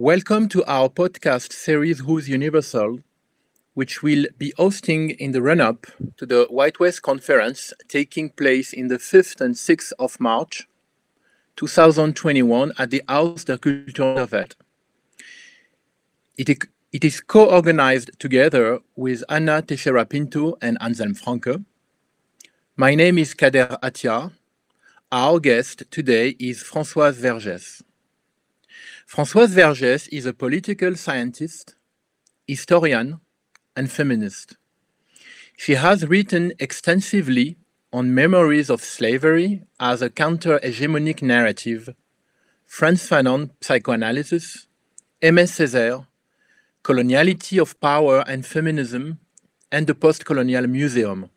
Welcome to our podcast series, Whose Universal, which we'll be hosting in the run up to the White West Conference taking place in the 5th and 6th of March 2021 at the Haus der Kultur Welt. It, it is co organized together with Anna Teixeira Pinto and Anselm Franke. My name is Kader Attia. Our guest today is Françoise Vergès. Françoise Vergès is a political scientist, historian, and feminist. She has written extensively on memories of slavery as a counter hegemonic narrative, Frantz Fanon psychoanalysis, Aimé Césaire, coloniality of power and feminism, and the post colonial museum.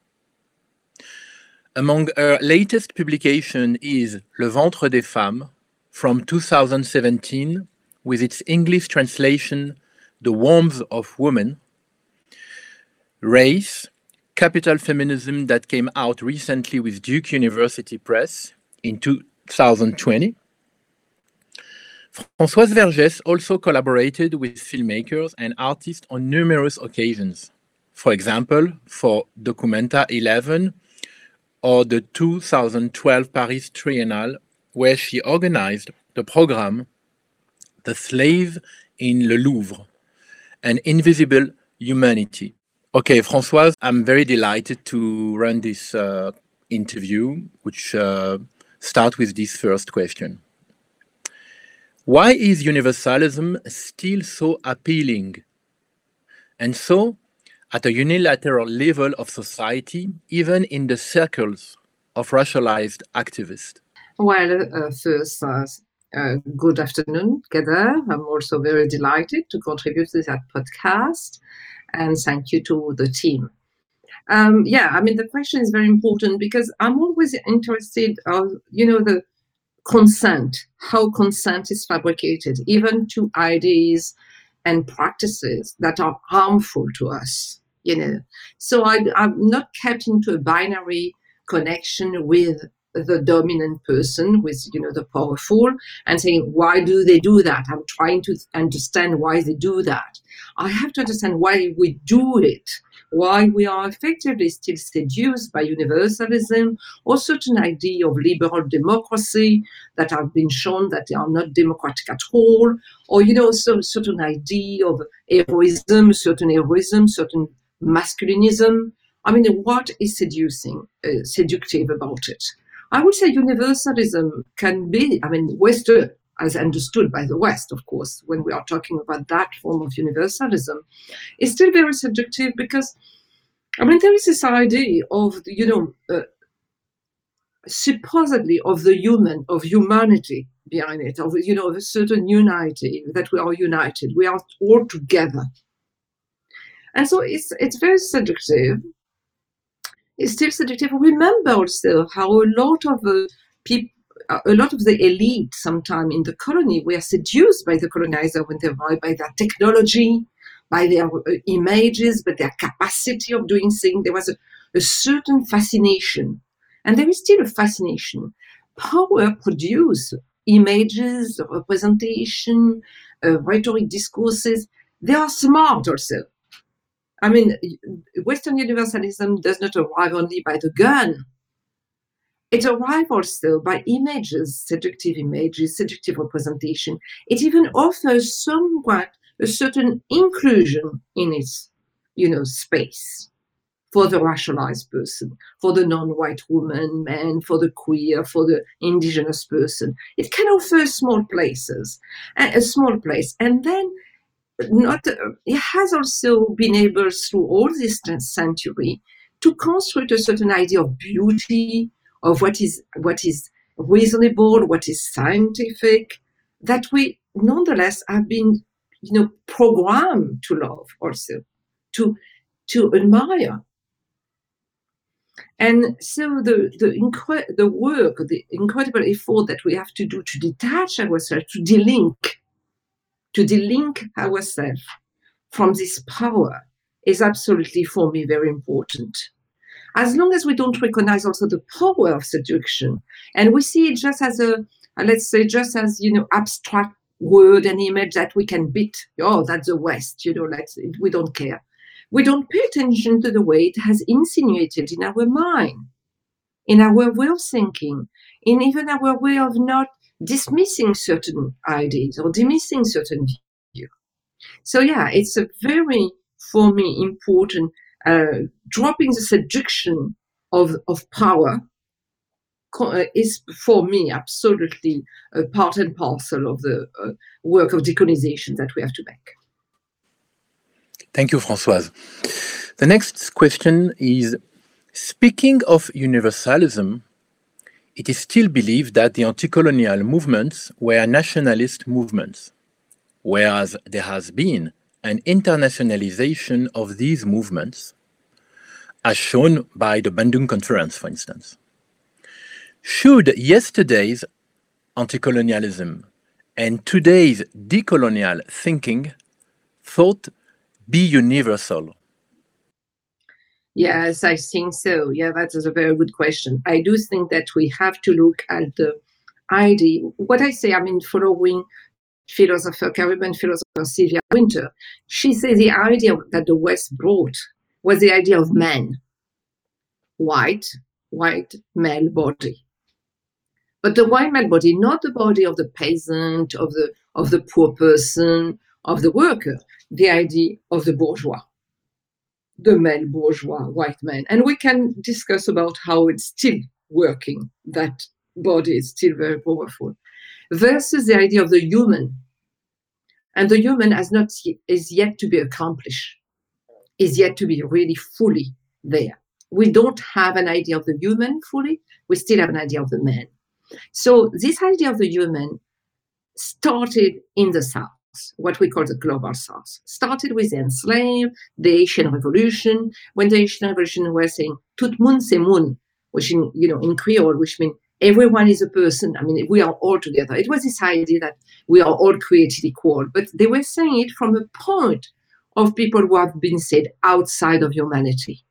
Among her latest publication is Le ventre des femmes, from 2017 with its English translation, The Wombs of Woman, Race, Capital Feminism, that came out recently with Duke University Press in 2020. Françoise Vergès also collaborated with filmmakers and artists on numerous occasions. For example, for Documenta 11 or the 2012 Paris Triennale where she organized the program The Slave in Le Louvre, An Invisible Humanity. Okay, Françoise, I'm very delighted to run this uh, interview, which uh, start with this first question. Why is universalism still so appealing? And so, at a unilateral level of society, even in the circles of racialized activists? Well, uh, first, uh, uh, good afternoon, Kader. I'm also very delighted to contribute to that podcast, and thank you to the team. Um, yeah, I mean the question is very important because I'm always interested of you know the consent, how consent is fabricated, even to ideas and practices that are harmful to us. You know, so I, I'm not kept into a binary connection with the dominant person with you know the powerful and saying why do they do that? I'm trying to understand why they do that. I have to understand why we do it why we are effectively still seduced by universalism or certain idea of liberal democracy that have been shown that they are not democratic at all or you know some certain idea of heroism certain heroism certain masculinism. I mean what is seducing uh, seductive about it I would say universalism can be, I mean, Western, as understood by the West, of course, when we are talking about that form of universalism, is still very subjective because, I mean, there is this idea of, you know, uh, supposedly of the human, of humanity behind it, of, you know, of a certain unity, that we are united, we are all together. And so it's, it's very subjective is still seductive. Remember also how a lot of the people, a lot of the elite, sometime in the colony, were seduced by the colonizer when they arrived by their technology, by their uh, images, but their capacity of doing things. There was a, a certain fascination, and there is still a fascination. Power produces images, representation, uh, rhetoric discourses. They are smart also. I mean, Western universalism does not arrive only by the gun. It arrives also by images, seductive images, seductive representation. It even offers somewhat a certain inclusion in its, you know, space for the racialized person, for the non-white woman, man, for the queer, for the indigenous person. It can offer small places, a small place, and then not it has also been able through all this century to construct a certain idea of beauty of what is what is reasonable what is scientific that we nonetheless have been you know programmed to love also to to admire. And so the the, incre- the work the incredible effort that we have to do to detach ourselves to delink to delink ourselves from this power is absolutely for me very important. As long as we don't recognize also the power of seduction and we see it just as a, let's say, just as, you know, abstract word and image that we can beat. Oh, that's the West, you know, let's, we don't care. We don't pay attention to the way it has insinuated in our mind, in our way of thinking, in even our way of not dismissing certain ideas or dismissing certain views. So yeah, it's a very, for me, important uh, dropping the seduction of, of power uh, is for me absolutely a part and parcel of the uh, work of decolonization that we have to make. Thank you, Françoise. The next question is Speaking of universalism, it is still believed that the anti colonial movements were nationalist movements, whereas there has been an internationalization of these movements, as shown by the Bandung Conference, for instance. Should yesterday's anti colonialism and today's decolonial thinking thought be universal? Yes, I think so. Yeah, that is a very good question. I do think that we have to look at the idea. What I say, I mean, following philosopher, Caribbean philosopher Sylvia Wynter, she says the idea that the West brought was the idea of man, white, white male body. But the white male body, not the body of the peasant, of the of the poor person, of the worker, the idea of the bourgeois, the male bourgeois, white man. And we can discuss about how it's still working, that body is still very powerful, versus the idea of the human. And the human has not is yet to be accomplished, is yet to be really fully there. We don't have an idea of the human fully, we still have an idea of the man. So this idea of the human started in the South, what we call the global South. Started with the enslaved, the Haitian Revolution, when the Haitian Revolution was saying tout moun c'est moun, which in you know in Creole, which means everyone is a person. I mean, we are all together. It was this idea that we are all created equal, but they were saying it from a point of people who have been said outside of humanity.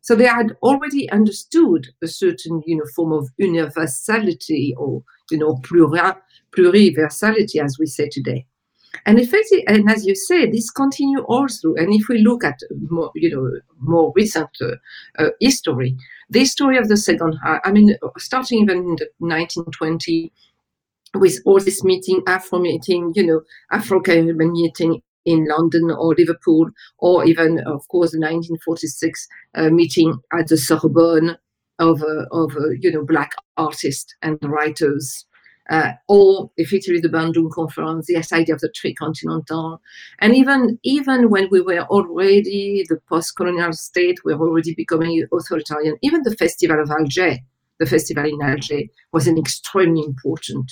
So they had already understood a certain, you know, form of universality or, you know, pluriversality, as we say today. And effectively, and as you say, this continue all through. And if we look at more, you know, more recent uh, uh, history, the history of the second, I mean, starting even in the 1920, with all this meeting, Afro meeting, you know, Afro Caribbean meeting in London or Liverpool, or even, of course, the 1946 uh, meeting at the Sorbonne of, uh, of uh, you know, black artists and writers. Uh, or effectively the Bandung Conference, the idea of the Tricontinental, and even even when we were already the post-colonial state, we were already becoming authoritarian. Even the Festival of Alger, the festival in Alger, was an extremely important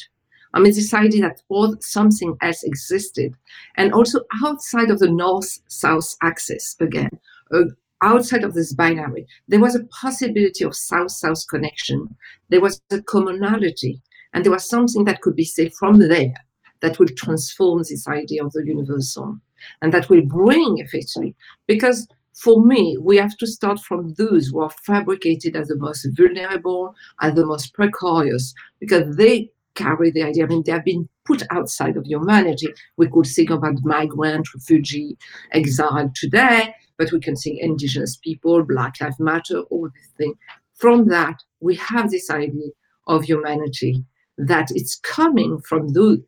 I mean, this idea that all something else existed, and also outside of the north-south axis again, uh, outside of this binary, there was a possibility of south-south connection. There was a commonality, and there was something that could be said from there that will transform this idea of the universal, and that will bring effectively, because for me, we have to start from those who are fabricated as the most vulnerable, as the most precarious, because they carry the idea. I mean, they have been put outside of humanity. We could think about migrant, refugee, exile today, but we can think indigenous people, Black Lives Matter, all these things. From that, we have this idea of humanity that it's coming from those,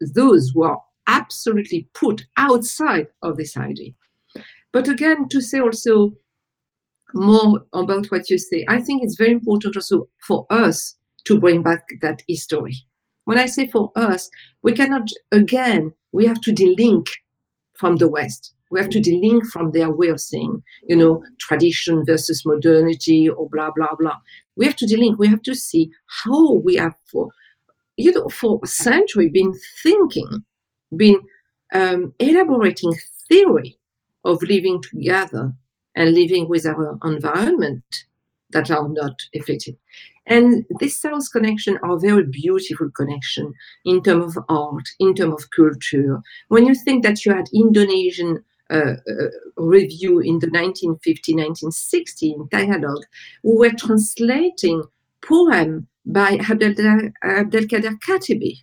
those who are absolutely put outside of this idea. But again, to say also more about what you say, I think it's very important also for us to bring back that history. When I say for us, we cannot, again, we have to delink from the West. We have to delink from their way of saying, you know, tradition versus modernity or blah, blah, blah. We have to delink. We have to see how we have, for, you know, for a century been thinking, been um, elaborating theory of living together and living with our environment that are not effective. And this South connection are very beautiful connection in terms of art, in terms of culture. When you think that you had Indonesian uh, uh, review in the 1950, 1960 in Tagalog, who were translating poem by Abdelkader Khatibi.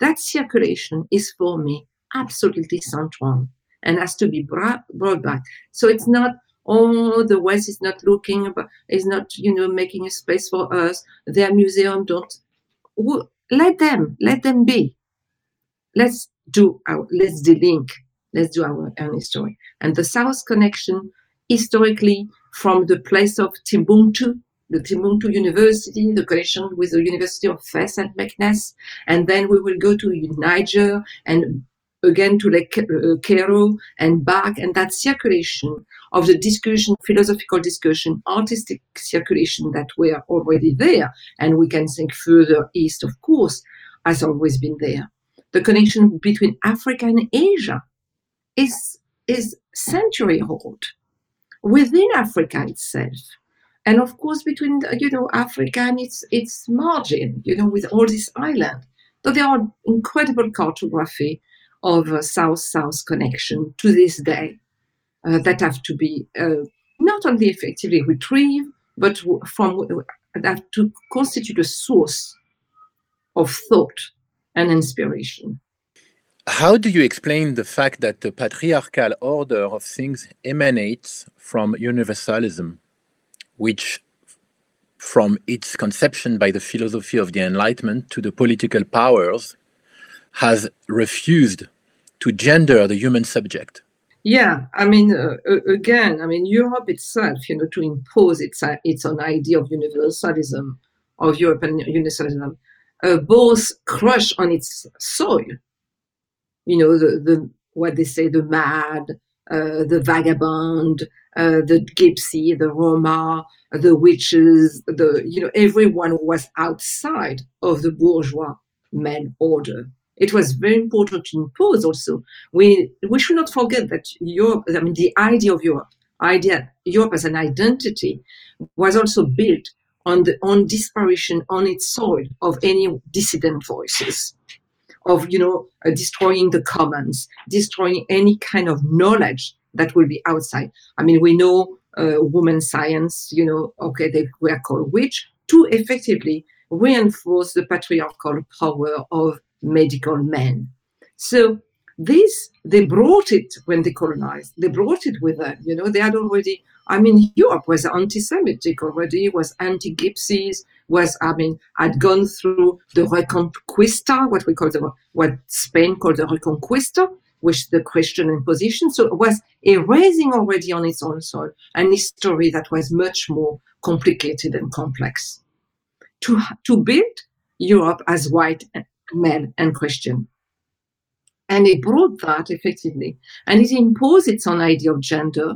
that circulation is for me absolutely central and has to be brought, brought back. So it's not, oh, the West is not looking, is not, you know, making a space for us. Their museum don't. Let them, let them be. Let's do our, let's delink, let's do our own history. And the South connection, historically, from the place of Timbuktu, the Timbuktu University, the connection with the University of Fes and Meknes, and then we will go to Niger and again to like uh, Cairo and back, and that circulation of the discussion, philosophical discussion, artistic circulation that were already there, and we can think further east, of course, has always been there. The connection between Africa and Asia is is century old within Africa itself. And of course, between you know Africa and its its margin, you know, with all this island so there are incredible cartography of a south-south connection to this day uh, that have to be uh, not only effectively retrieved, but from that to constitute a source of thought and inspiration. How do you explain the fact that the patriarchal order of things emanates from universalism, which, from its conception by the philosophy of the Enlightenment to the political powers, has refused to gender the human subject. Yeah, I mean, uh, again, I mean, Europe itself, you know, to impose its its own idea of universalism, of European universalism, uh, both crush on its soil. You know, the, the what they say, the mad, the vagabond, uh, the gypsy, the Roma, the witches, the you know, everyone was outside of the bourgeois men order it was very important to impose also. We we should not forget that Europe, I mean the idea of Europe, idea Europe as an identity was also built on the on disparition on its soil of any dissident voices of you know uh, destroying the commons destroying any kind of knowledge that will be outside i mean we know uh, women science you know okay they were called witch to effectively reinforce the patriarchal power of medical men. So this, they brought it when they colonized. They brought it with them. You know, they had already, I mean, Europe was anti-Semitic already, was anti-gypsies, was, I mean, had gone through the Reconquista, what we call the, what Spain called the Reconquista, which the Christian imposition. So it was erasing already on its own soil an history that was much more complicated and complex. To, to build Europe as white men and Christian. And it brought that effectively. And it imposed its own idea of gender,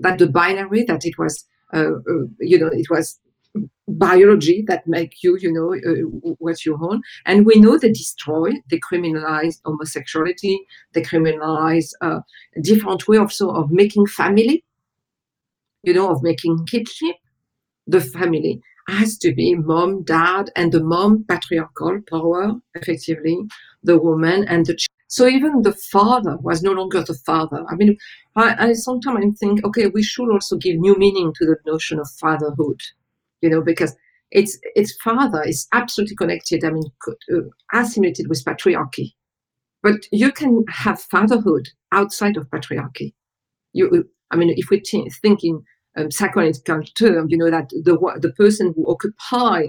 that the binary, that it was, uh, uh, you know, it was biology that make you, you know, uh, what you own. And we know they destroy, they criminalize homosexuality, they criminalize uh, different way also of making family, you know, of making kinship, the family has to be mom, dad, and the mom patriarchal power, effectively, the woman and the so even the father was no longer the father. I mean, I, I sometimes think, okay, we should also give new meaning to the notion of fatherhood, you know, because it's its father is absolutely connected. I mean, uh, assimilated with patriarchy, but you can have fatherhood outside of patriarchy. You, I mean, if we think in um, psychoanalytical term, you know, that the, the person who occupy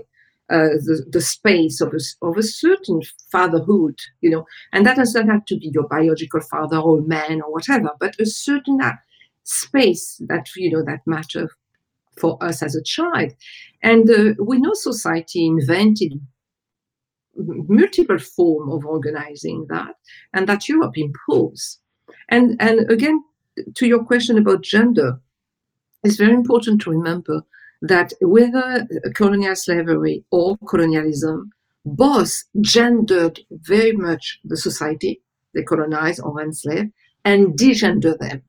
uh, the, the space of a, of a certain fatherhood, you know, and that doesn't have to be your biological father or man or whatever, but a certain uh, space that, you know, that matter for us as a child. And uh, we know society invented multiple form of organizing that and that Europe imposed. And, and again, to your question about gender, it's very important to remember that whether colonial slavery or colonialism, both gendered very much the society they colonize or enslave and degender them.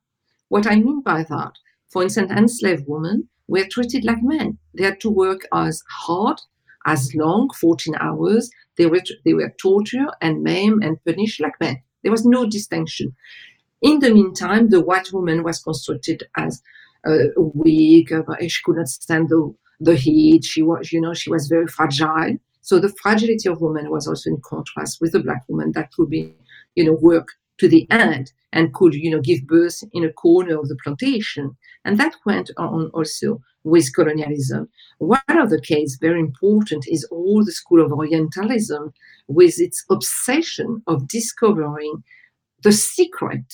What I mean by that, for instance, enslaved women were treated like men. They had to work as hard, as long, 14 hours. They were, they were tortured and maimed and punished like men. There was no distinction. In the meantime, the white woman was constructed as uh, weak. She could not stand the, the heat. She was, you know, she was very fragile. So the fragility of women was also in contrast with the black woman that could be, you know, work to the end and could, you know, give birth in a corner of the plantation. And that went on also with colonialism. One of the case, very important, is all the school of Orientalism with its obsession of discovering the secret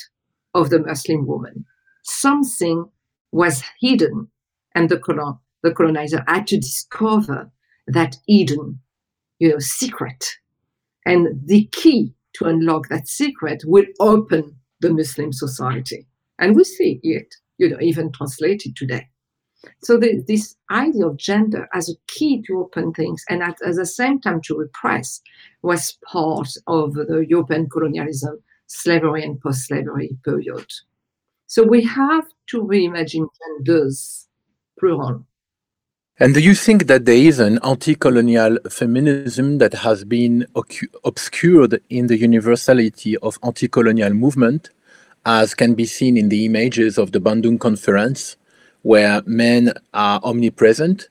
of the Muslim woman. Something was hidden, and the, colon, the colonizer had to discover that hidden, you know, secret. And the key to unlock that secret will open the Muslim society. And we see it, you know, even translated today. So the, this idea of gender as a key to open things and at, at the same time to repress was part of the European colonialism, slavery and post-slavery period. So we have to reimagine genders, plural. And do you think that there is an anti colonial feminism that has been obscured in the universality of anti colonial movement, as can be seen in the images of the Bandung Conference, where men are omnipresent,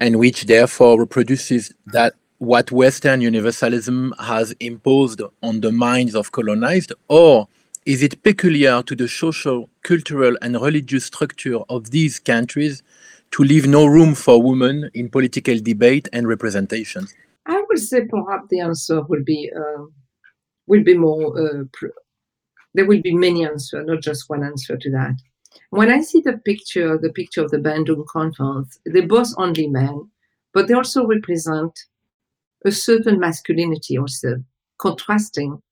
and which therefore reproduces that what Western universalism has imposed on the minds of colonized, or is it peculiar to the social, cultural, and religious structure of these countries to leave no room for women in political debate and representation? I would say perhaps the answer will be uh, will be more. Uh, there will be many answers, not just one answer to that. When I see the picture, the picture of the Bandung conference, they're both only men, but they also represent a certain masculinity, also contrasting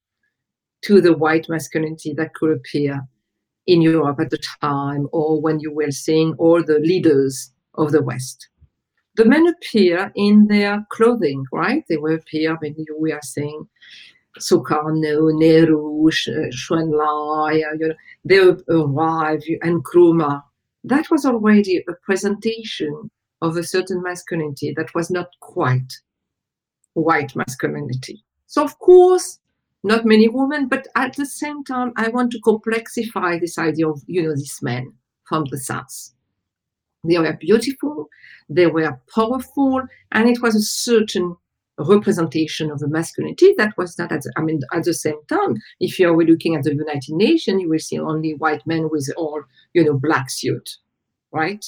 to the white masculinity that could appear in Europe at the time, or when you were seeing all the leaders of the West. The men appear in their clothing, right? They will appear when we are saying Sukarno, Nehru, Zhou Enlai, uh, you know, they arrive, and Nkrumah. That was already a presentation of a certain masculinity that was not quite white masculinity. So, of course, not many women, but at the same time, I want to complexify this idea of, you know, these men from the South. They were beautiful, they were powerful, and it was a certain representation of the masculinity that was not at the, I mean at the same time if you are looking at the United Nations you will see only white men with all you know black suit right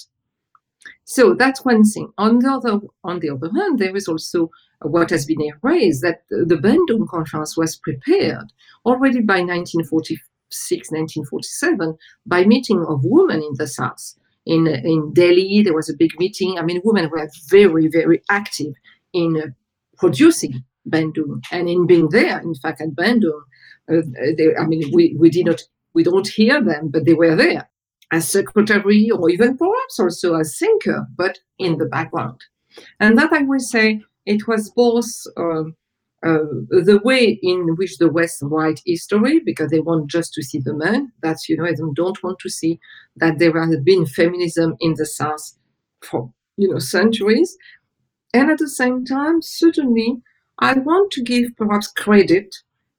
so that's one thing on the other on the other hand there is also what has been erased that the Bandung Conference was prepared already by 1946, 1947 by meeting of women in the South. In, in Delhi, there was a big meeting. I mean, women were very, very active in producing Bandung and in being there. In fact, at Bandung, uh, they, I mean, we, we did not, we don't hear them, but they were there as secretary or even perhaps also as thinker, but in the background. And that I will say it was both uh, uh, the way in which the West write history, because they want just to see the men. That's, you know, they don't want to see that there has been feminism in the South for, you know, centuries. And at the same time, certainly, I want to give perhaps credit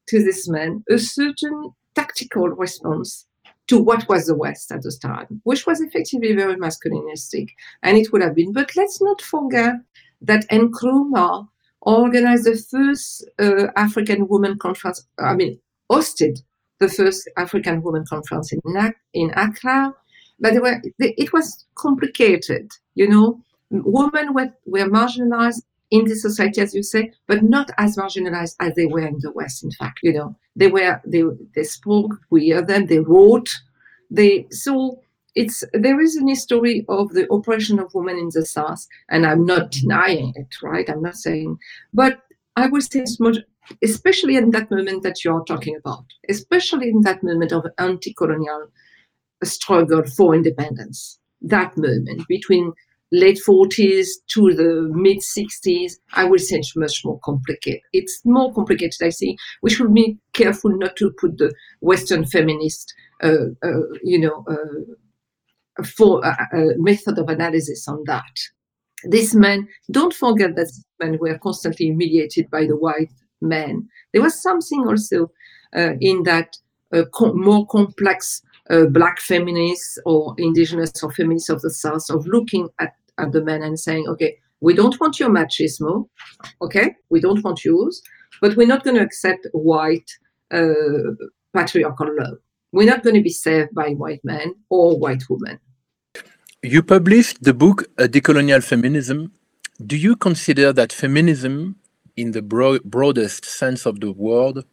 to this man, a certain tactical response to what was the West at the time, which was effectively very masculinistic. And it would have been. But let's not forget that Nkrumah organized the first uh, African Women Conference, I mean, hosted the first African Women Conference in, in Accra. But they were, they, it was complicated, you know. Women were, were marginalized in the society, as you say, but not as marginalized as they were in the West. In fact, you know, they were they they spoke, we hear them, they wrote, they so it's there is an history of the oppression of women in the South, and I'm not denying it, right? I'm not saying, but I would say it's much, especially in that moment that you are talking about, especially in that moment of anti-colonial struggle for independence, that moment between late 40s to the mid 60s, I would say it's much more complicated. It's more complicated, I think. We should be careful not to put the Western feminist, uh, uh, you know, uh, for a, a method of analysis on that. These men, don't forget that men were constantly humiliated by the white men. There was something also uh, in that uh, more complex uh, black feminists or indigenous or feminists of the South of looking at, at the men and saying, okay, We don't want your machismo, okay? We don't want yours, but we're not going to accept white uh, patriarchal love. We're not going to be saved by white men or white women. You published the book Decolonial Feminism. Do you consider that feminism, in the bro broadest sense of the word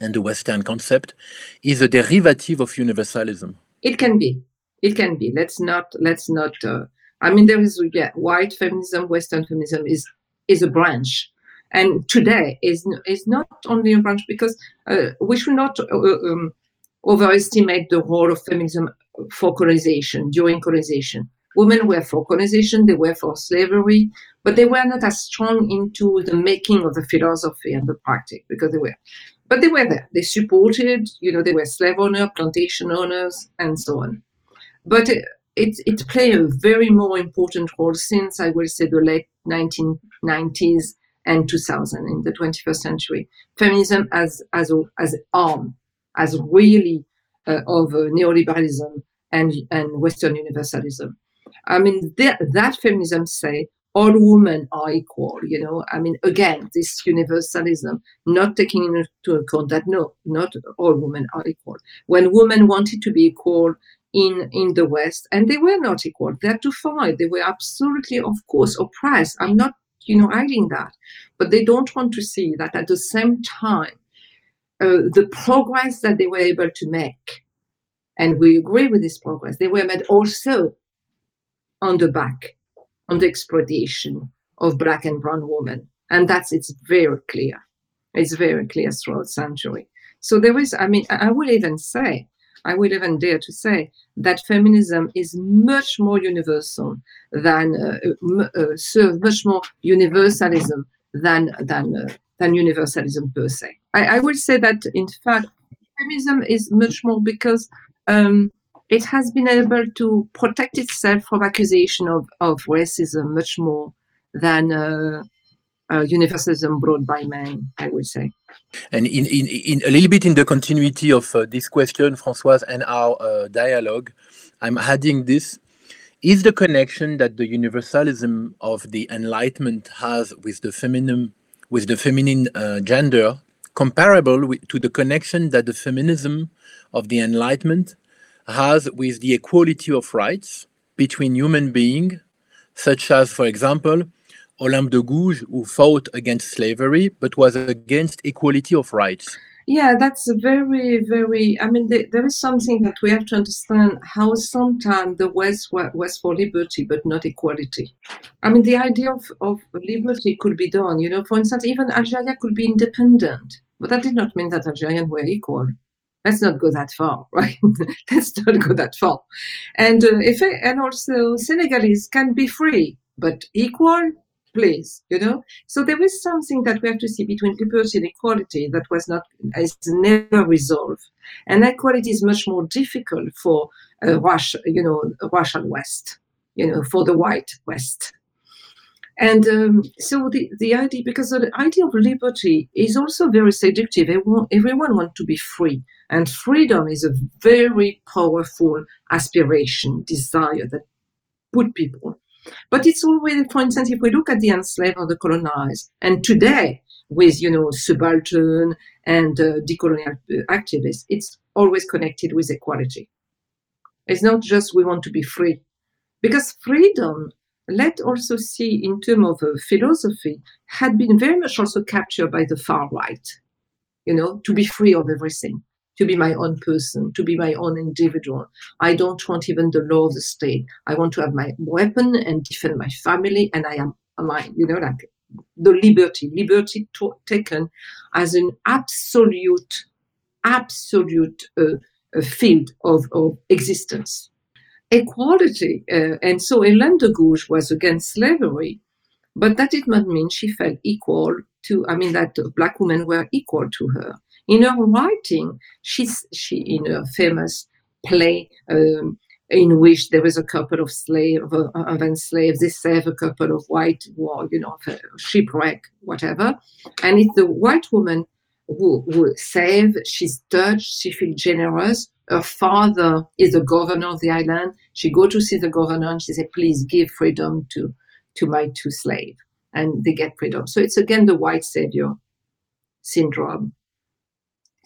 and the Western concept, is a derivative of universalism? It can be. It can be. Let's not. Let's not. Uh, I mean, there is yeah, white feminism, Western feminism is is a branch, and today is is not only a branch because uh, we should not uh, um, overestimate the role of feminism for colonization during colonization. Women were for colonization, they were for slavery, but they were not as strong into the making of the philosophy and the practice because they were. But they were there. They supported, you know, they were slave owners, plantation owners, and so on. But it, it, it a very more important role since, I will say, the late 1990s and 2000 in the 21st century. Feminism as, as, as arm, as really uh, of uh, neoliberalism and, and Western universalism. I mean, that, that feminism say all women are equal, you know. I mean, again, this universalism, not taking into account that no, not all women are equal. When women wanted to be equal in, in the West, and they were not equal, They had to fight. They were absolutely, of course, oppressed. I'm not, you know, hiding that. But they don't want to see that at the same time, uh, the progress that they were able to make, and we agree with this progress, they were made also on the back, on the exploitation of black and brown women. And that's it's very clear. It's very clear throughout century. So there is, I mean, I will even say, I will even dare to say that feminism is much more universal than uh, uh, much more universalism than than uh, than universalism per se. I, I will say that in fact, feminism is much more because um, it has been able to protect itself from accusation of, of racism much more than uh, universalism brought by men, I would say. And in, in, in a little bit in the continuity of uh, this question, Françoise, and our uh, dialogue, I'm adding this. Is the connection that the universalism of the Enlightenment has with the feminine, with the feminine uh, gender comparable with, to the connection that the feminism of the Enlightenment has with the equality of rights between human beings, such as, for example, Olympe de Gouges, who fought against slavery but was against equality of rights. Yeah, that's very, very. I mean, there is something that we have to understand how sometimes the West was for liberty but not equality. I mean, the idea of, of liberty could be done. You know, for instance, even Algeria could be independent, but that did not mean that Algerians were equal let's not go that far, right? let's not go that far. And uh, if and also Senegalese can be free, but equal, please, you know. So there is something that we have to see between liberty and equality that was not is never resolved, and equality is much more difficult for uh, Russia, you know, Russian West, you know, for the white West. And um, so the, the idea, because the idea of liberty is also very seductive. Everyone, everyone wants to be free. And freedom is a very powerful aspiration, desire that put people. But it's always, for instance, if we look at the enslaved or the colonized, and today with, you know, subaltern and uh, decolonial activists, it's always connected with equality. It's not just we want to be free. Because freedom let also see in terms of uh, philosophy had been very much also captured by the far right you know to be free of everything to be my own person to be my own individual i don't want even the law of the state i want to have my weapon and defend my family and i am mine you know like the liberty liberty to- taken as an absolute absolute uh, field of, of existence equality. Uh, and so Hélène de Gouges was against slavery, but that did not mean she felt equal to, I mean, that black women were equal to her. In her writing, she's, she, in a famous play, um, in which there was a couple of slave of, enslaved, they save a couple of white, well, you know, shipwreck, whatever, and it's the white woman who, who save. She's touched. She feels generous her father is the governor of the island. She go to see the governor and she said, please give freedom to, to my two slaves, and they get freedom. So it's again the white savior syndrome.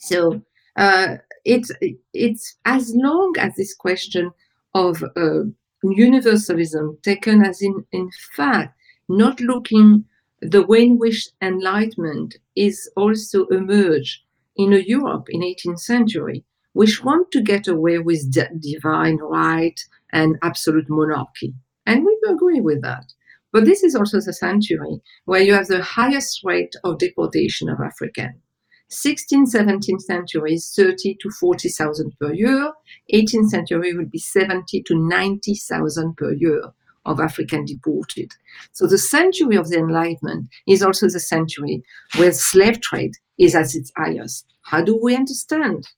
So uh, it's it's as long as this question of uh, universalism taken as in in fact not looking the way in which enlightenment is also emerged in a Europe in 18th century, which want to get away with divine right and absolute monarchy. And we agree with that. But this is also the century where you have the highest rate of deportation of Africans. 16th, 17th century is 30 to 40,000 per year. 18th century will be 70 to 90,000 per year of African deported. So the century of the Enlightenment is also the century where slave trade is at its highest. How do we understand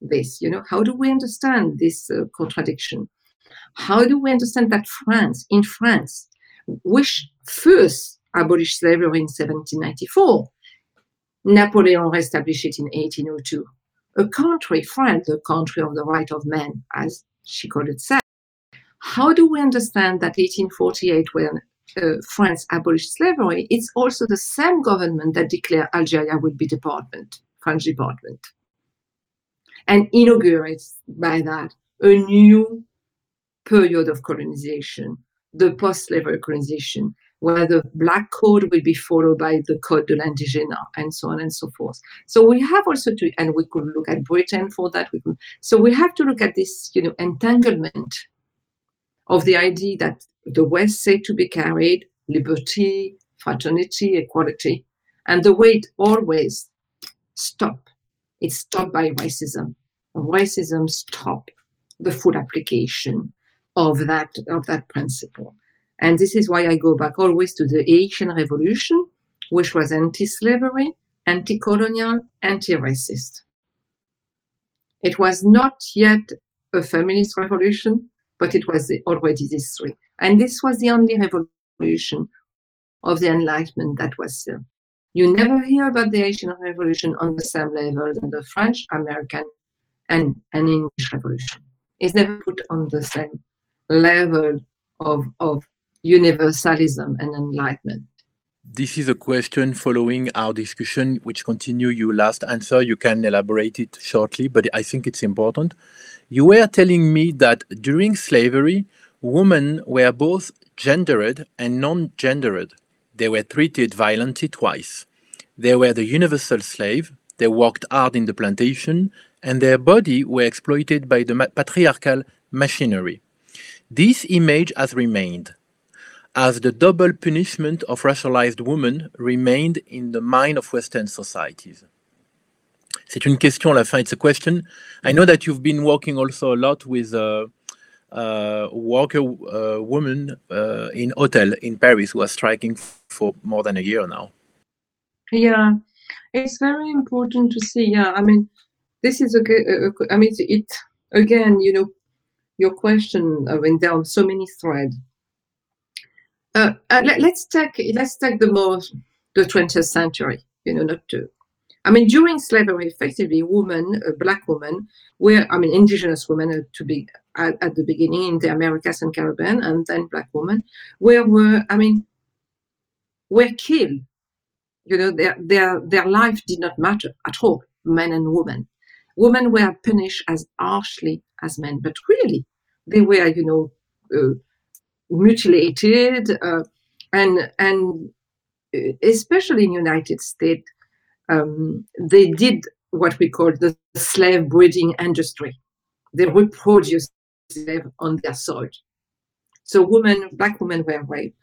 this? You know, how do we understand this uh, contradiction? How do we understand that France, in France, which first abolished slavery in 1794, Napoleon established it in 1802. A country, France, the country of the right of man, as she called itself. How do we understand that 1848, when uh, France abolished slavery, it's also the same government that declared Algeria would be department, French department, and inaugurates by that a new period of colonization, the post-slavery colonization, where the black code will be followed by the code de l'indigène and so on and so forth. So we have also to, and we could look at Britain for that. We could, so we have to look at this, you know, entanglement of the idea that the West said to be carried liberty, fraternity, equality, and the way it always stop. It's stopped by racism. Racism stop the full application of that of that principle. And this is why I go back always to the Haitian Revolution, which was anti-slavery, anti-colonial, anti-racist. It was not yet a feminist revolution, but it was already this three. And this was the only revolution of the Enlightenment that was uh, you never hear about the Haitian Revolution on the same level than the French, American, and, and English Revolution. It's never put on the same level of, of universalism and enlightenment. This is a question following our discussion, which continue your last answer. You can elaborate it shortly, but I think it's important. You were telling me that during slavery, women were both gendered and non-gendered. They were treated violently twice. They were the universal slave, they worked hard in the plantation, and their body were exploited by the patriarchal machinery. This image has remained, as the double punishment of racialized women remained in the mind of Western societies. C'est une question à la fin. It's a question. I know that you've been working also a lot with uh, uh, worker uh, women uh, in hotel in Paris who are striking for more than a year now. Yeah, it's very important to see. Yeah, I mean, this is okay. I mean, it again, you know, your question. I mean, there are so many threads. Uh, uh, let, us take let's take the more the 20th century. You know, not to I mean, during slavery, effectively, women, uh, black women, were, I mean, indigenous women uh, to be at, at, the beginning in the Americas and Caribbean, and then black women, were, were I mean, were killed. You know, their, their, their life did not matter at all, men and women. Women were punished as harshly as men, but really, they were, you know, uh, mutilated, uh, and, and uh, especially in United States, um, they did what we call the slave breeding industry. They reproduced slaves on their soil. So women, black women were raped.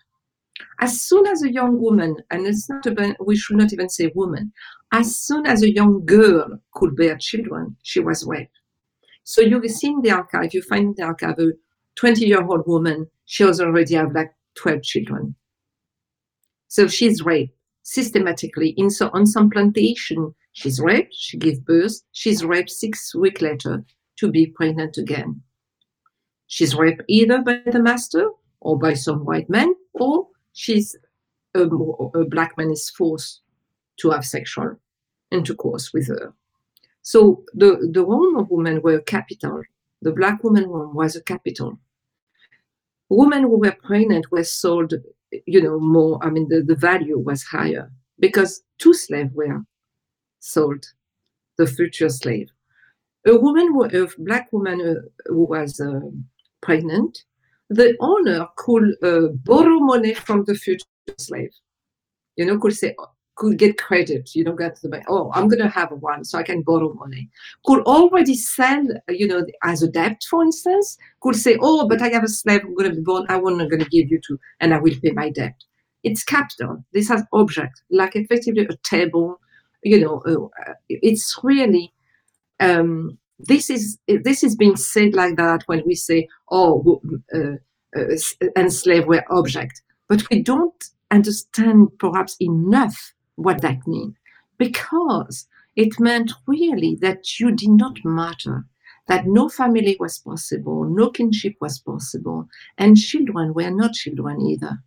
As soon as a young woman, and it's not about, we should not even say woman, as soon as a young girl could bear children, she was raped. So you see in the archive, you find in the archive a 20 year old woman, she was already have like 12 children. So she's raped systematically in so on some plantation. She's raped, she gives birth, she's raped six weeks later to be pregnant again. She's raped either by the master or by some white man, or she's a, a black man is forced to have sexual intercourse with her. So the, the of women were capital. The black woman was a capital. Women who were pregnant were sold you know, more, I mean, the, the value was higher because two slaves were sold, the future slave. A woman, a black woman uh, who was uh, pregnant, the owner could uh, borrow money from the future slave. You know, could say, could get credit, you know, get the money. Oh, I'm going to have one, so I can borrow money. Could already sell, you know, as a debt, for instance. Could say, oh, but I have a slave, I'm going to be born, I want going to give you to, and I will pay my debt. It's capital. This has object, like effectively a table. You know, uh, it's really. Um, this is this is being said like that when we say, oh, uh, uh, enslaved were object, but we don't understand perhaps enough what that means. Because it meant really that you did not matter, that no family was possible, no kinship was possible, and children were not children either.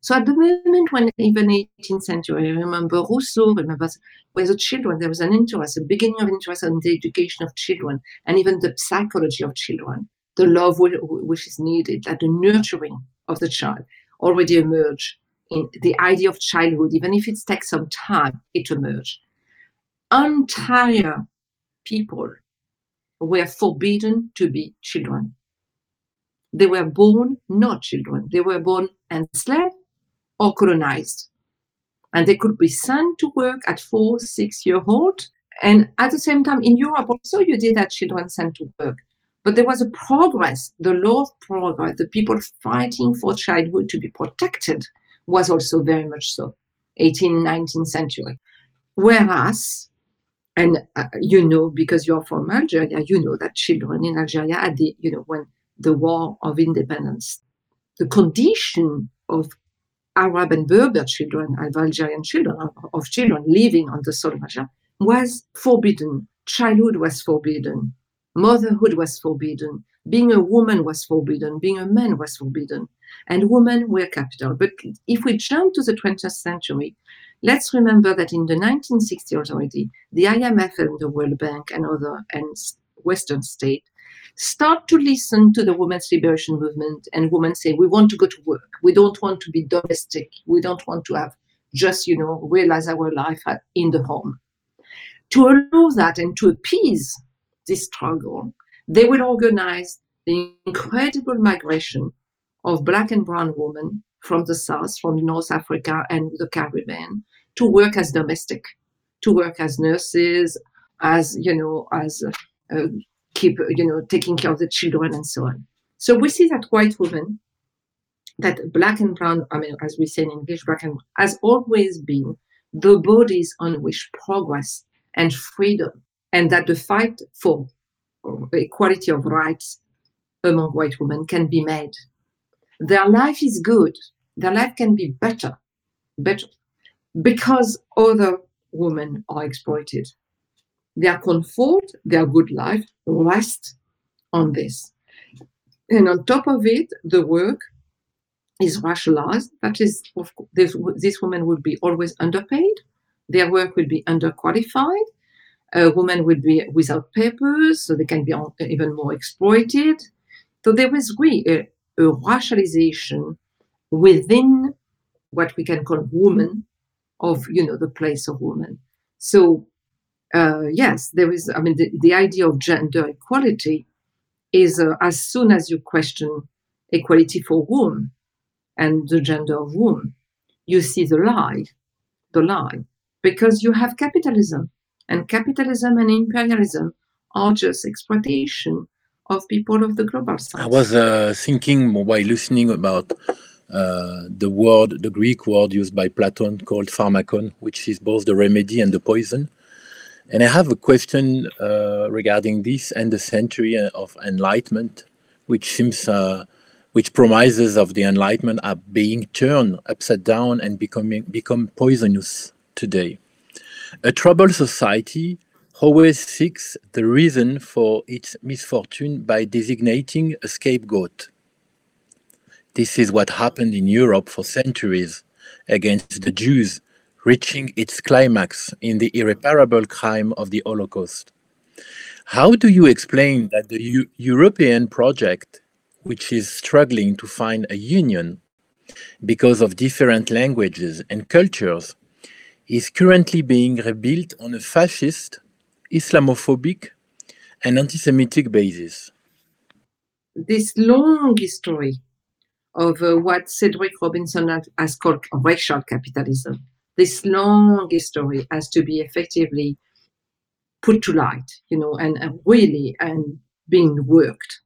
So at the moment when even 18th century, remember Rousseau, remember where the children, there was an interest, a beginning of interest in the education of children and even the psychology of children, the love which is needed, that the nurturing of the child already emerged in the idea of childhood, even if it takes some time, it emerged. Entire people were forbidden to be children. They were born not children. They were born enslaved or colonized. And they could be sent to work at four, six year old. And at the same time, in Europe also, you did have children sent to work. But there was a progress, the law of progress, the people fighting for childhood to be protected was also very much so, 18th, 19th century. Whereas, and uh, you know, because you're from Algeria, you know that children in Algeria at the, you know, when the war of independence, the condition of Arab and Berber children, of Algerian children, of, of children living on the Algeria was forbidden. Childhood was forbidden. Motherhood was forbidden. Being a woman was forbidden. Being a man was forbidden and women were capital. But if we jump to the 20th century, let's remember that in the 1960s already, the IMF and the World Bank and other and Western states start to listen to the women's liberation movement and women say, we want to go to work. We don't want to be domestic. We don't want to have just, you know, realize our life in the home. To allow that and to appease this struggle, they will organize the incredible migration of black and brown women from the South, from North Africa and the Caribbean, to work as domestic, to work as nurses, as you know, as uh, keep you know taking care of the children and so on. So we see that white women, that black and brown, I mean, as we say in English, black and has always been the bodies on which progress and freedom, and that the fight for equality of rights among white women can be made their life is good. Their life can be better, better, because other women are exploited. Their comfort, their good life rest on this. And on top of it, the work is rationalized. That is, of course, this, this woman would be always underpaid. Their work will be underqualified. A woman will be without papers, so they can be even more exploited. So there is really a racialization within what we can call woman of you know the place of woman so uh, yes there is i mean the, the idea of gender equality is uh, as soon as you question equality for whom and the gender of whom you see the lie the lie because you have capitalism and capitalism and imperialism are just exploitation of people of the global south. I was uh, thinking while listening about uh, the word, the Greek word used by Plato called pharmakon, which is both the remedy and the poison. And I have a question uh, regarding this and the century of enlightenment, which seems, uh, which promises of the enlightenment are being turned upside down and becoming become poisonous today. A troubled society always seeks the reason for its misfortune by designating a scapegoat. This is what happened in Europe for centuries against the Jews, reaching its climax in the irreparable crime of the Holocaust. How do you explain that the U European project, which is struggling to find a union because of different languages and cultures, is currently being rebuilt on a fascist, Islamophobic, and anti Semitic basis. This long history of uh, what Cedric Robinson has called racial capitalism, this long history has to be effectively put to light, you know, and, and really and being worked.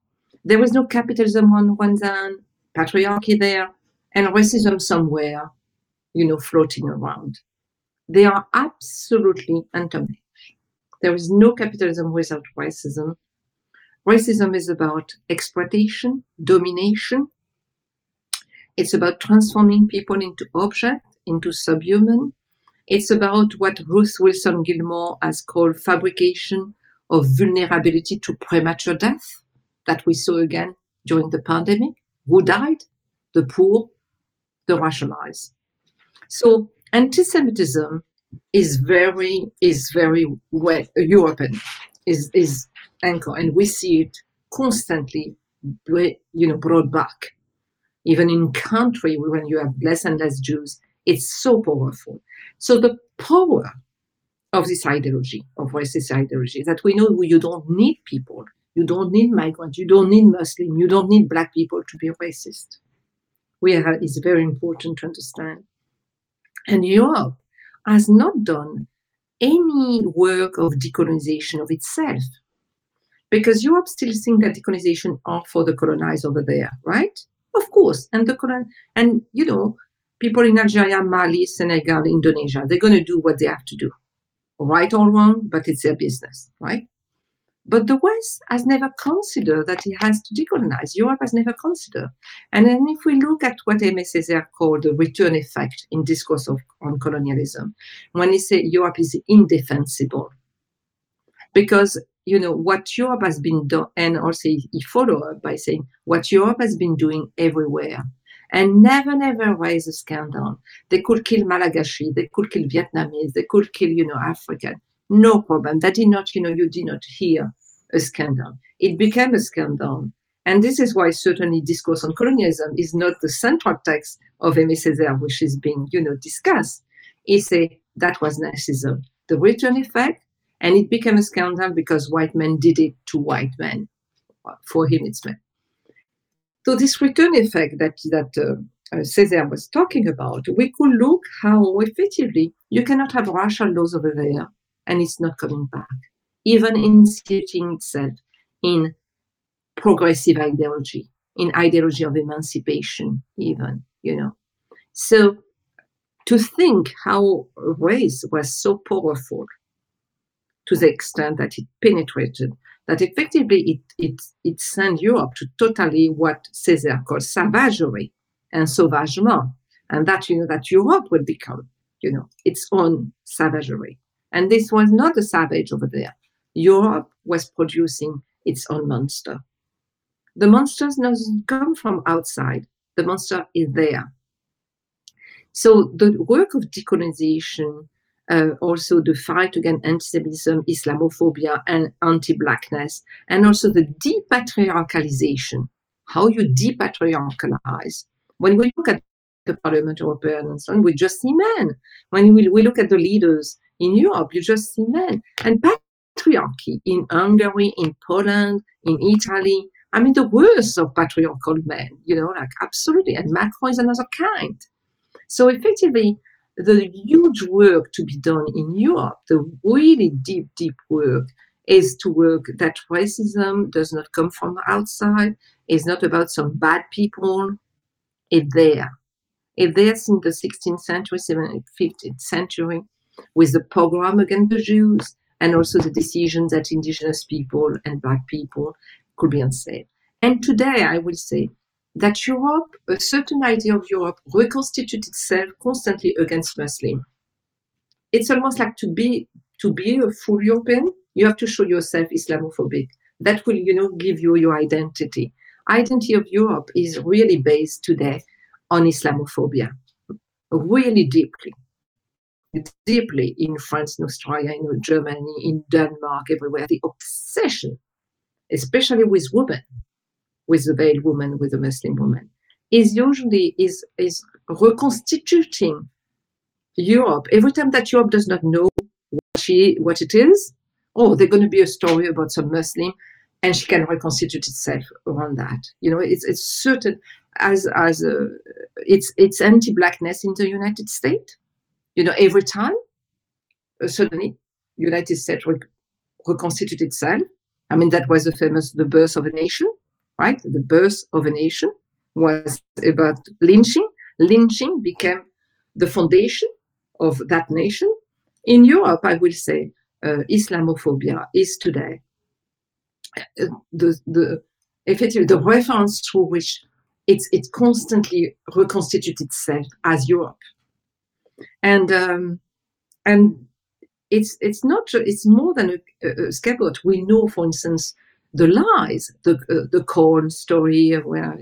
There was no capitalism on one hand, patriarchy there, and racism somewhere, you know, floating around. They are absolutely intermixed. There is no capitalism without racism. Racism is about exploitation, domination. It's about transforming people into objects, into subhuman. It's about what Ruth Wilson Gilmore has called fabrication of vulnerability to premature death that we saw again during the pandemic. Who died? The poor, the racialized. So anti-Semitism is very is very well European is is anchor, and we see it constantly, you know, brought back. Even in country when you have less and less Jews, it's so powerful. So the power of this ideology, of racist ideology, that we know you don't need people, you don't need migrants, you don't need Muslim, you don't need black people to be racist. We are, is very important to understand. And Europe has not done any work of decolonization of itself. Because Europe still thinks that decolonization are for the colonized over there, right? Of course. And the colon and you know, people in Algeria, Mali, Senegal, Indonesia, they're gonna do what they have to do. Right or wrong, but it's their business, right? But the West has never considered that it has to decolonize. Europe has never considered. And then if we look at what Aimé Césaire called the return effect in discourse of, on colonialism, when he said Europe is indefensible, because you know what Europe has been done, and also he followed up by saying what Europe has been doing everywhere, and never, never raise a scandal. They could kill Malagasy, they could kill Vietnamese, they could kill, you know, African. No problem. That did not, you know, you did not hear a scandal. It became a scandal. And this is why certainly discourse on colonialism is not the central text of Aimé Césaire, which is being, you know, discussed. He say that was Nazism, the return effect, and it became a scandal because white men did it to white men. For him, it's men. So this return effect that that uh, uh, Césaire was talking about, we could look how effectively you cannot have racial laws over there, and it's not coming back even instituting itself in progressive ideology, in ideology of emancipation, even, you know. So to think how race was so powerful to the extent that it penetrated, that effectively it, it, it sent Europe to totally what Césaire called savagery and sauvagement, and that, you know, that Europe would become, you know, its own savagery. And this was not a savage over there. Europe was producing its own monster. The monster doesn't come from outside, the monster is there. So the work of decolonization, uh, also the fight against anti-Semitism, Islamophobia, and anti-blackness, and also the depatriarchalization, how you depatriarchalize. When we look at the Parliament European and so on, we just see men. When we, we look at the leaders in Europe, you just see men. And patriarchy in Hungary, in Poland, in Italy. I mean, the worst of patriarchal men, you know, like absolutely. And Macron is another kind. So effectively, the huge work to be done in Europe, the really deep, deep work, is to work that racism does not come from outside, is not about some bad people. It's there. It's there since the 16th century, 17th, 15th century, with the pogrom against the Jews, and also the decisions that indigenous people and black people could be unsafe. And today I will say that Europe, a certain idea of Europe, reconstitutes itself constantly against Muslim. It's almost like to be to be a full European, you have to show yourself Islamophobic. That will, you know, give you your identity. Identity of Europe is really based today on Islamophobia, really deeply deeply in France, in Austria, in Germany, in Denmark, everywhere, the obsession, especially with women, with the veiled woman, with the Muslim woman, is usually is is reconstituting Europe. Every time that Europe does not know what she what it is, oh, there's going to be a story about some Muslim, and she can reconstitute itself around that. You know, it's it's certain as as a, it's it's anti-blackness in the United States. You know, every time uh, suddenly United States re- reconstitute itself. I mean, that was the famous the birth of a nation, right? The birth of a nation was about lynching. Lynching became the foundation of that nation. In Europe, I will say, uh, Islamophobia is today uh, the the effectively the reference through which it's it constantly reconstitutes itself as Europe, and um, and it's it's not it's more than a, a scapegoat. We know, for instance, the lies, the uh, the Köln story where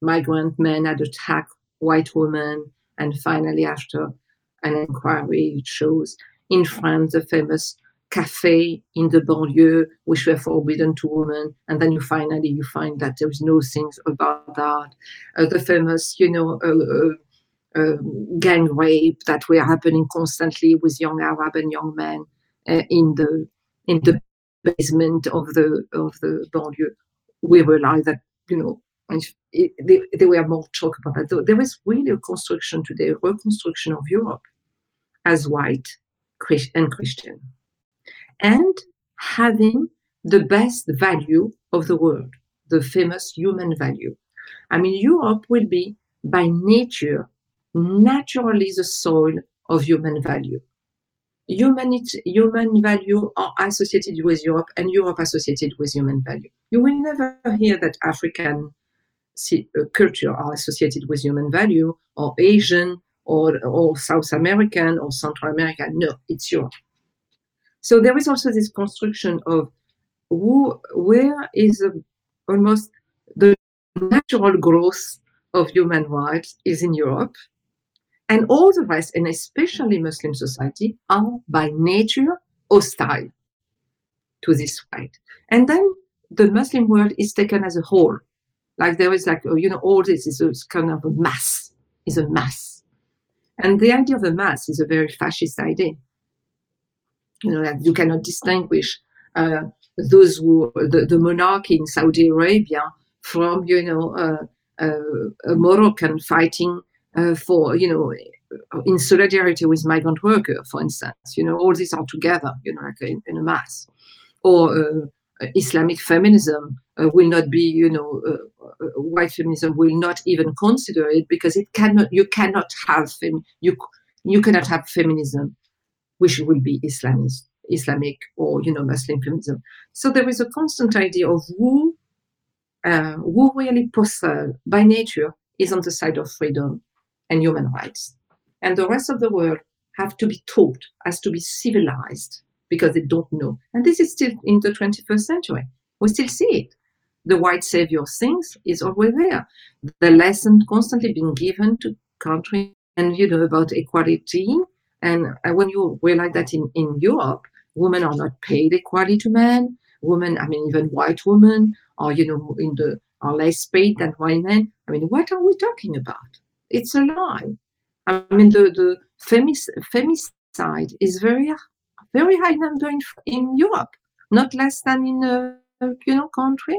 migrant men had attacked white women, and finally after an inquiry, it shows in France the famous cafe in the banlieue which were forbidden to women and then you finally you find that there is no things about that uh, the famous you know uh, uh, gang rape that were happening constantly with young arab and young men uh, in the in the basement of the of the banlieue. We realized that you know it, they, they were more talk about that. There was really a construction today a reconstruction of europe as white and christian. And having the best value of the world, the famous human value. I mean, Europe will be by nature naturally the soil of human value. Humanity, human value are associated with Europe and Europe associated with human value. You will never hear that African uh, culture are associated with human value or Asian or, or South American or Central American. No, it's Europe. So there is also this construction of who, where is almost the natural growth of human rights is in Europe, and all the rest, and especially Muslim society, are by nature hostile to this right. And then the Muslim world is taken as a whole. Like there is like, you know, all this is a kind of a mass, is a mass. And the idea of a mass is a very fascist idea you know, that you cannot distinguish uh, those who the, the monarchy in Saudi Arabia from you know uh, uh, a Moroccan fighting for you know in solidarity with migrant workers, for instance. You know, all these are together, you know, like in, in a mass. Or uh, Islamic feminism uh, will not be, you know, white feminism will not even consider it because it cannot. You cannot have fem- you you cannot have feminism which will be Islamist, Islamic or you know Muslim feminism. So there is a constant idea of who uh, who really possess by nature is on the side of freedom and human rights, and the rest of the world have to be taught, has to be civilized because they don't know. And this is still in the 21st century. We still see it. The white savior things is always there. The lesson constantly being given to countries and you know about equality and uh, when you realize that in, in Europe, women are not paid equally to men, women, I mean, even white women are, you know, in the are less paid than white men. I mean, what are we talking about? It's a lie. I mean, the the femis, femicide is very very high number in, in Europe, not less than in a you know country.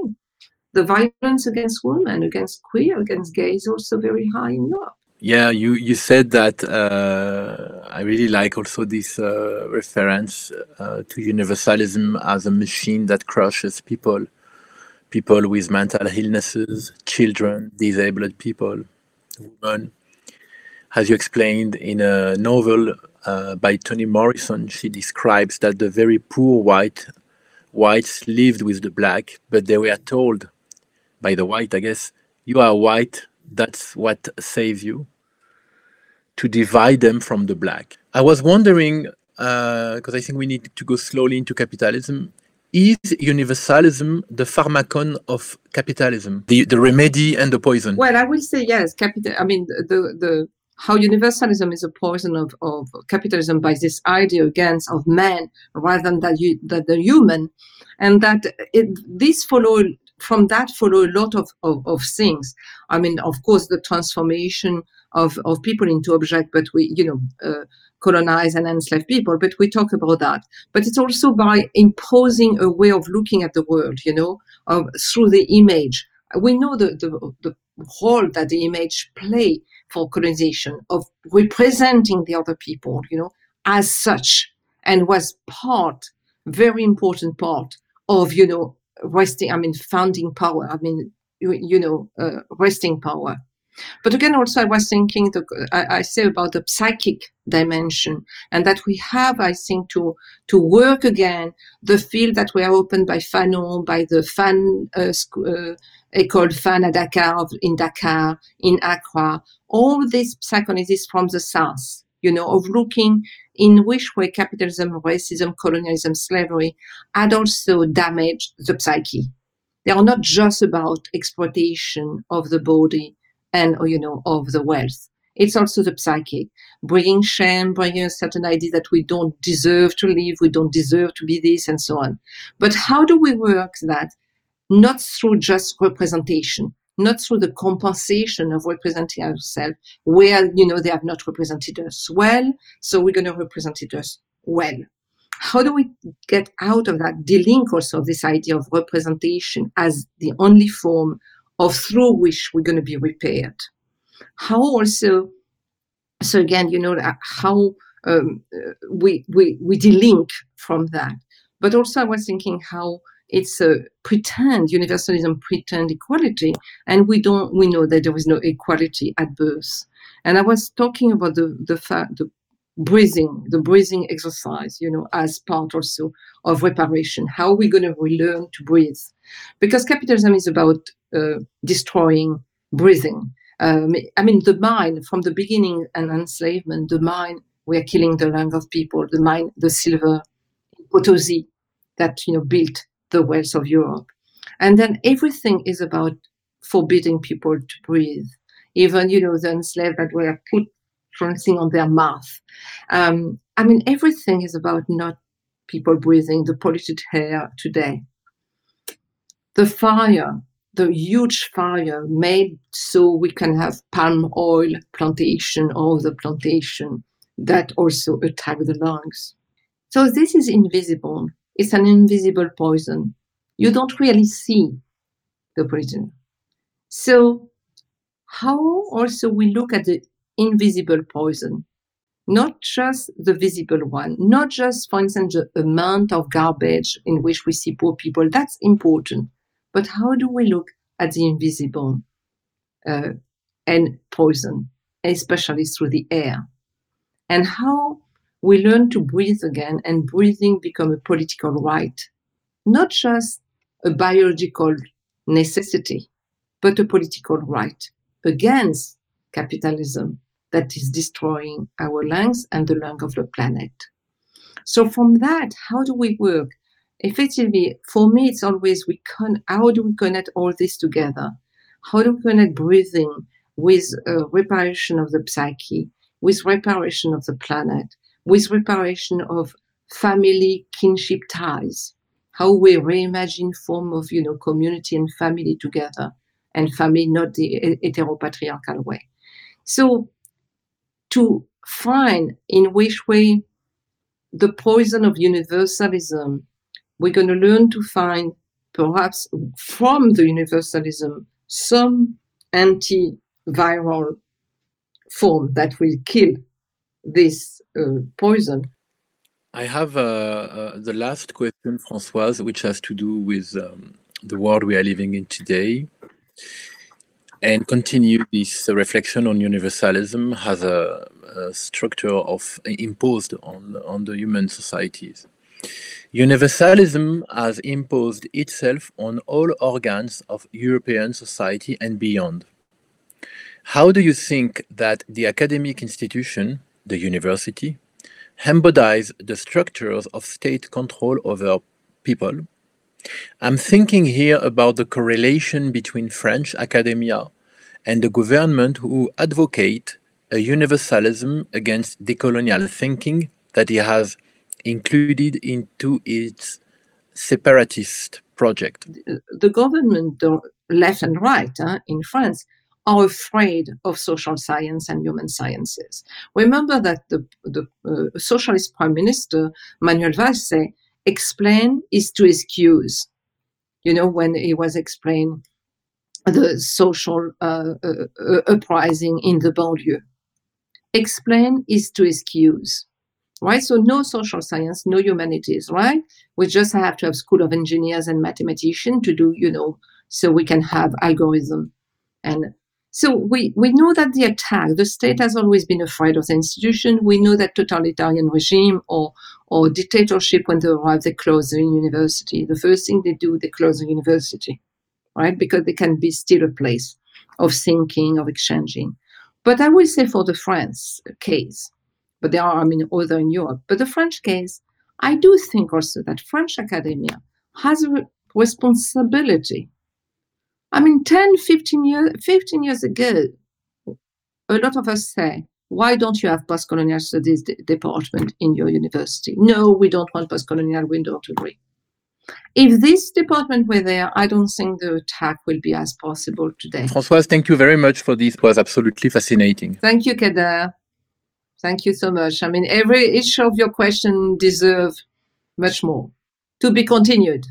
The violence against women, against queer, against gays, also very high in Europe. Yeah, you you said that. Uh, I really like also this uh, reference uh, to universalism as a machine that crushes people, people with mental illnesses, children, disabled people, women. As you explained in a novel uh, by Toni Morrison, she describes that the very poor white whites lived with the black, but they were told by the white, I guess, you are white that's what saves you to divide them from the black. I was wondering, because uh, I think we need to go slowly into capitalism. Is universalism the pharmakon of capitalism, the, the remedy and the poison? Well, I will say yes. Capital. I mean, the the how universalism is a poison of, of capitalism by this idea against of man rather than that, you, that the human, and that it, this follow from that follow a lot of, of, of things. I mean, of course, the transformation of, of people into object, but we, you know, uh, colonize and enslave people, but we talk about that. But it's also by imposing a way of looking at the world, you know, of, through the image. We know the, the, the role that the image play for colonization of representing the other people, you know, as such, and was part, very important part of, you know, resting, I mean, founding power. I mean, you, you know, uh, resting power. But again, also I was thinking, the, I, I, say about the psychic dimension, and that we have, I think, to to work again the field that were opened by Fanon, by the Fann uh, uh, École Fann at Dakar, in Dakar, in Accra, all this psychoanalysis from the south, you know, of looking in which way capitalism, racism, colonialism, slavery had also damaged the psyche. They are not just about exploitation of the body and oh, you know of the wealth. It's also the psyche, bringing shame, bringing a certain idea that we don't deserve to live, we don't deserve to be this, and so on. But how do we work that? Not through just representation, not through the compensation of representing ourselves, where you know they have not represented us well, so we're going to represent it us well. How do we get out of that? Delink also this idea of representation as the only form of through which we're going to be repaired. How also, so again, you know, how um, uh, we, we, we delink from that. But also I was thinking how it's a pretend universalism, pretend equality, and we don't, we know that there is no equality at birth. And I was talking about the, the fact, the breathing, the breathing exercise, you know, as part also of reparation. How are we going to relearn to breathe? Because capitalism is about uh, destroying breathing. Um, I mean, the mine from the beginning and enslavement, the mine we are killing the lung of people, the mine, the silver, Potosi, that you know built the wealth of Europe, and then everything is about forbidding people to breathe. Even you know the enslaved that were put something on their mouth. Um, I mean, everything is about not people breathing the polluted air today. The fire the huge fire made so we can have palm oil plantation or the plantation that also attack the lungs. So this is invisible. It's an invisible poison. You don't really see the poison. So how also we look at the invisible poison, not just the visible one, not just, for instance, the amount of garbage in which we see poor people. That's important but how do we look at the invisible uh, and poison, especially through the air? And how we learn to breathe again and breathing become a political right, not just a biological necessity, but a political right against capitalism that is destroying our lungs and the lung of the planet. So from that, how do we work? Effectively, for me, it's always we can. How do we connect all this together? How do we connect breathing with uh, reparation of the psyche, with reparation of the planet, with reparation of family kinship ties? How we reimagine form of you know community and family together, and family not the heteropatriarchal way. So to find in which way the poison of universalism we're going to learn to find, perhaps from the universalism, some antiviral form that will kill this uh, poison. I have uh, uh, the last question, Françoise, which has to do with um, the world we are living in today and continue this reflection on universalism as a, a structure of imposed on, on the human societies. Universalism has imposed itself on all organs of European society and beyond. How do you think that the academic institution, the university, embodies the structures of state control over people? I'm thinking here about the correlation between French academia and the government who advocate a universalism against decolonial thinking that it has included into its separatist project. the government, the left and right huh, in France, are afraid of social science and human sciences. Remember that the, the uh, socialist prime minister, Manuel Valls, explain is to excuse. You know, when he was explaining the social uh, uh, uh, uprising in the banlieue. Explain is to excuse, right? So no social science, no humanities, right? We just have to have school of engineers and mathematicians to do, you know, so we can have algorithm. And so we, we know that the attack, the state has always been afraid of the institution. We know that totalitarian regime or, or dictatorship, when they arrive, they close the university. The first thing they do, they close the university right? Because they can be still a place of thinking, of exchanging. But I will say for the France case, but there are, I mean, other in Europe, but the French case, I do think also that French academia has a responsibility. I mean, 10, 15 years, 15 years ago, a lot of us say, why don't you have post-colonial studies department in your university? No, we don't want post-colonial, we don't agree. If this department were there, I don't think the attack will be as possible today. Françoise, thank you very much for this. It was absolutely fascinating. Thank you, Kader. Thank you so much. I mean, every each of your questions deserve much more to be continued.